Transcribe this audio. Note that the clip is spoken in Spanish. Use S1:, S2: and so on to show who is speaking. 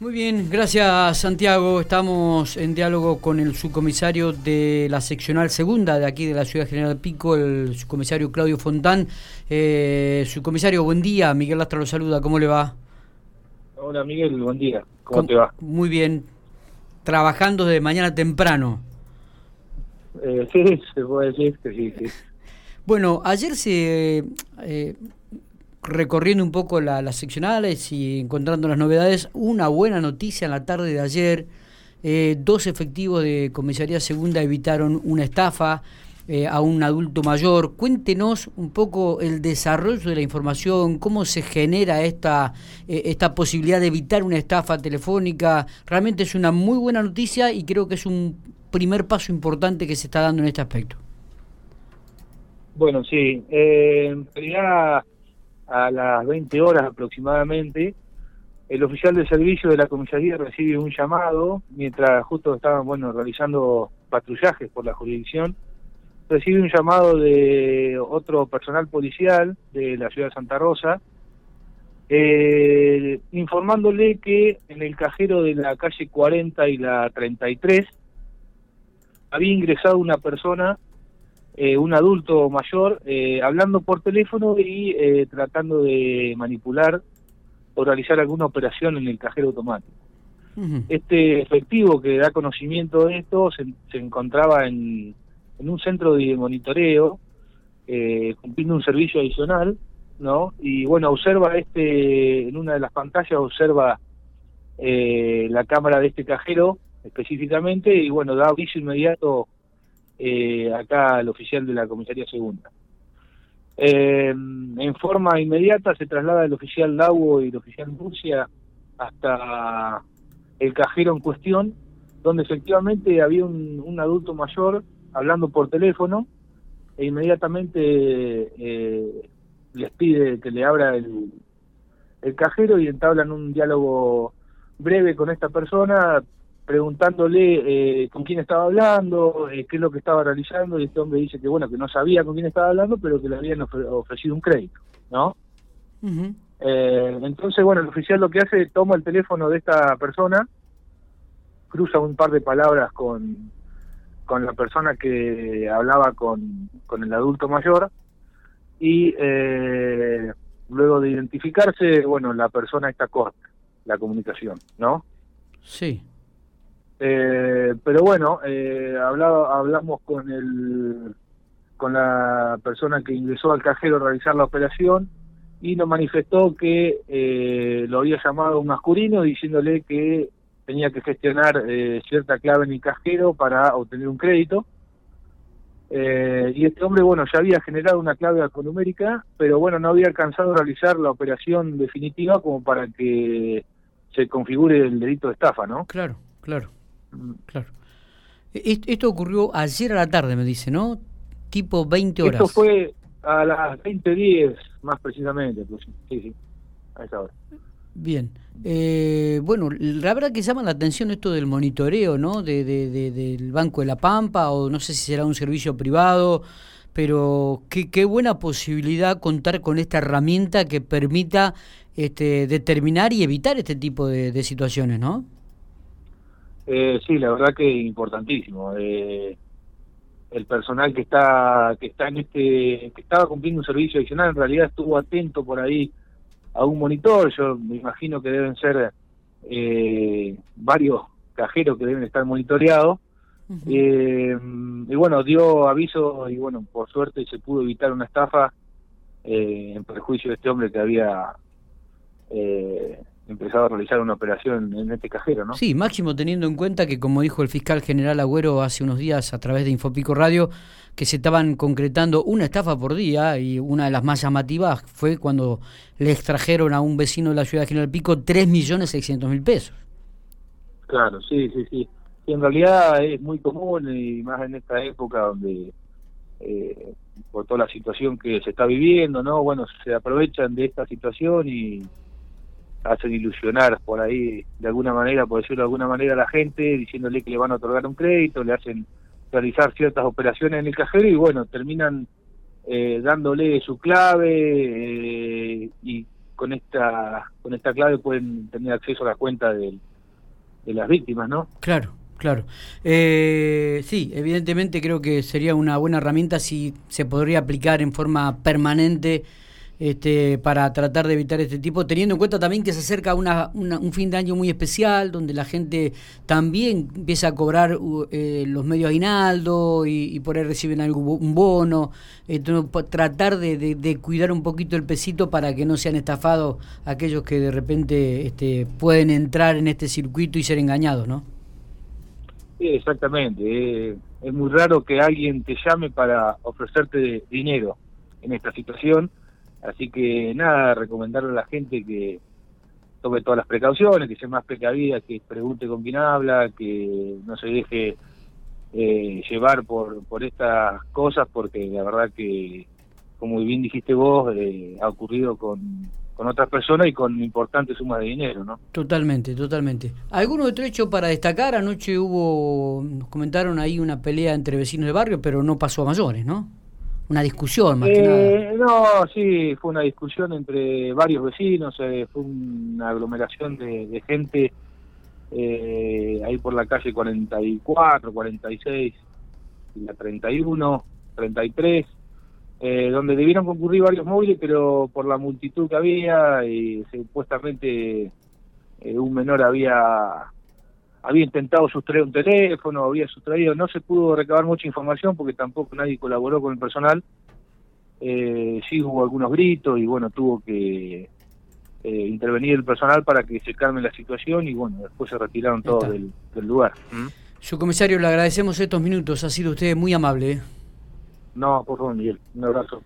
S1: Muy bien, gracias Santiago. Estamos en diálogo con el subcomisario de la seccional segunda de aquí de la ciudad General Pico, el subcomisario Claudio Fontán. Eh, subcomisario, buen día. Miguel Lastra lo saluda. ¿Cómo le va?
S2: Hola Miguel, buen día. ¿Cómo te va?
S1: Muy bien. Trabajando desde mañana temprano.
S2: Eh, sí, se puede decir que sí, sí.
S1: Bueno, ayer se eh, recorriendo un poco las seccionales y encontrando las novedades, una buena noticia en la tarde de ayer. Eh, dos efectivos de comisaría segunda evitaron una estafa eh, a un adulto mayor. Cuéntenos un poco el desarrollo de la información, cómo se genera esta, eh, esta posibilidad de evitar una estafa telefónica. Realmente es una muy buena noticia y creo que es un primer paso importante que se está dando en este aspecto.
S2: Bueno, sí. A las 20 horas aproximadamente, el oficial de servicio de la comisaría recibe un llamado, mientras justo estaban bueno realizando patrullajes por la jurisdicción, recibe un llamado de otro personal policial de la ciudad de Santa Rosa, eh, informándole que en el cajero de la calle 40 y la 33 había ingresado una persona eh, un adulto mayor eh, hablando por teléfono y eh, tratando de manipular o realizar alguna operación en el cajero automático. Este efectivo que da conocimiento de esto se, encontraba en, un centro de monitoreo, cumpliendo un servicio adicional, ¿no? Y bueno, observa este, en una de las pantallas observa la cámara de este cajero específicamente y bueno, da aviso inmediato eh, acá el oficial de la comisaría segunda. Eh, en forma inmediata se traslada el oficial Lago y el oficial Murcia hasta el cajero en cuestión, donde efectivamente había un, adulto mayor hablando por teléfono e inmediatamente eh, les pide que le abra el, el cajero y entablan un diálogo breve con esta persona preguntándole eh, con quién estaba hablando, eh, qué es lo que estaba realizando, y este hombre dice que bueno, que no sabía con quién estaba hablando, pero que le habían ofrecido un crédito, ¿no? Eh, entonces, bueno, el oficial lo que hace es toma el teléfono de esta persona, cruza un par de palabras con, con la persona que hablaba con, con el adulto mayor, y luego de identificarse, bueno, la persona está corta, la comunicación, ¿no?
S1: Sí.
S2: Eh, pero bueno, eh, hablamos con el con la persona que ingresó al cajero a realizar la operación y nos manifestó que eh, lo había llamado un masculino diciéndole que tenía que gestionar eh, cierta clave en el cajero para obtener un crédito. y este hombre, bueno, ya había generado una clave alfanumérica, pero bueno, no había alcanzado a realizar la operación definitiva como para que se configure el delito de estafa, ¿no?
S1: Claro, claro. Claro. E-, esto ocurrió ayer a la tarde, me dice, ¿no? Tipo 20 horas.
S2: Esto fue a las 20.10, más precisamente. Pues, sí, sí, a esa hora.
S1: Bien. Eh, bueno, la verdad que llama la atención esto del monitoreo, ¿no? De, del Banco de la Pampa, o no sé si será un servicio privado, pero qué, qué buena posibilidad contar con esta herramienta que permita este, determinar y evitar este tipo de situaciones, ¿no?
S2: Eh, sí, la verdad que importantísimo. Eh, el personal que está que está en este que estaba cumpliendo un servicio adicional en realidad estuvo atento por ahí a un monitor. Yo me imagino que deben ser eh, varios cajeros que deben estar monitoreados. Eh, y bueno, dio aviso y bueno, por suerte se pudo evitar una estafa en perjuicio de este hombre que había eh, empezado a realizar una operación en este cajero, ¿no?
S1: Sí, máximo teniendo en cuenta que, como dijo el fiscal general Agüero hace unos días a través de Infopico Radio, que se estaban concretando una estafa por día y una de las más llamativas fue cuando le extrajeron a un vecino de la ciudad de General Pico 3.600.000 pesos.
S2: Claro, sí, sí, sí. en realidad es muy común y más en esta época donde eh, por toda la situación que se está viviendo, ¿no? Bueno, se aprovechan de esta situación y hacen ilusionar por ahí de alguna manera, por decirlo de alguna manera, a la gente, diciéndole que le van a otorgar un crédito, le hacen realizar ciertas operaciones en el cajero y bueno, terminan eh, dándole su clave eh, y con esta con esta clave pueden tener acceso a la cuenta del, de las víctimas, ¿no?
S1: Claro, claro. Eh, sí, evidentemente creo que sería una buena herramienta si se podría aplicar en forma permanente este, para tratar de evitar este tipo, teniendo en cuenta también que se acerca una, un fin de año muy especial, donde la gente también empieza a cobrar eh, los medios aguinaldo y, por ahí reciben algún bono, entonces tratar de, cuidar un poquito el pesito para que no sean estafados aquellos que de repente este, pueden entrar en este circuito y ser engañados, ¿no?
S2: Sí, exactamente. Es muy raro que alguien te llame para ofrecerte dinero en esta situación Así que nada, recomendarle a la gente que tome todas las precauciones, que sea más precavida, que pregunte con quién habla, que no se deje eh, llevar por, por estas cosas, porque la verdad que, como bien dijiste vos, eh, ha ocurrido con, con otras personas y con importantes sumas de dinero, ¿no?
S1: Totalmente, totalmente. ¿Algún otro hecho para destacar? Anoche hubo, nos comentaron ahí una pelea entre vecinos de barrio, pero no pasó a mayores, ¿no? Una discusión más que
S2: nada. Eh, no, sí, fue una discusión entre varios vecinos, eh, fue una aglomeración de, gente eh, ahí por la calle 44, 46, y la 31, 33, donde debieron concurrir varios móviles, pero por la multitud que había, y supuestamente un menor había había intentado sustraer un teléfono, había sustraído, no se pudo recabar mucha información porque tampoco nadie colaboró con el personal. Eh, sí hubo algunos gritos y bueno, tuvo que eh, intervenir el personal para que se calme la situación y bueno, después se retiraron todos del, lugar.
S1: ¿Mm? Su comisario, le agradecemos estos minutos, ha sido usted muy amable. ¿eh?
S2: No, por favor, Miguel, un abrazo.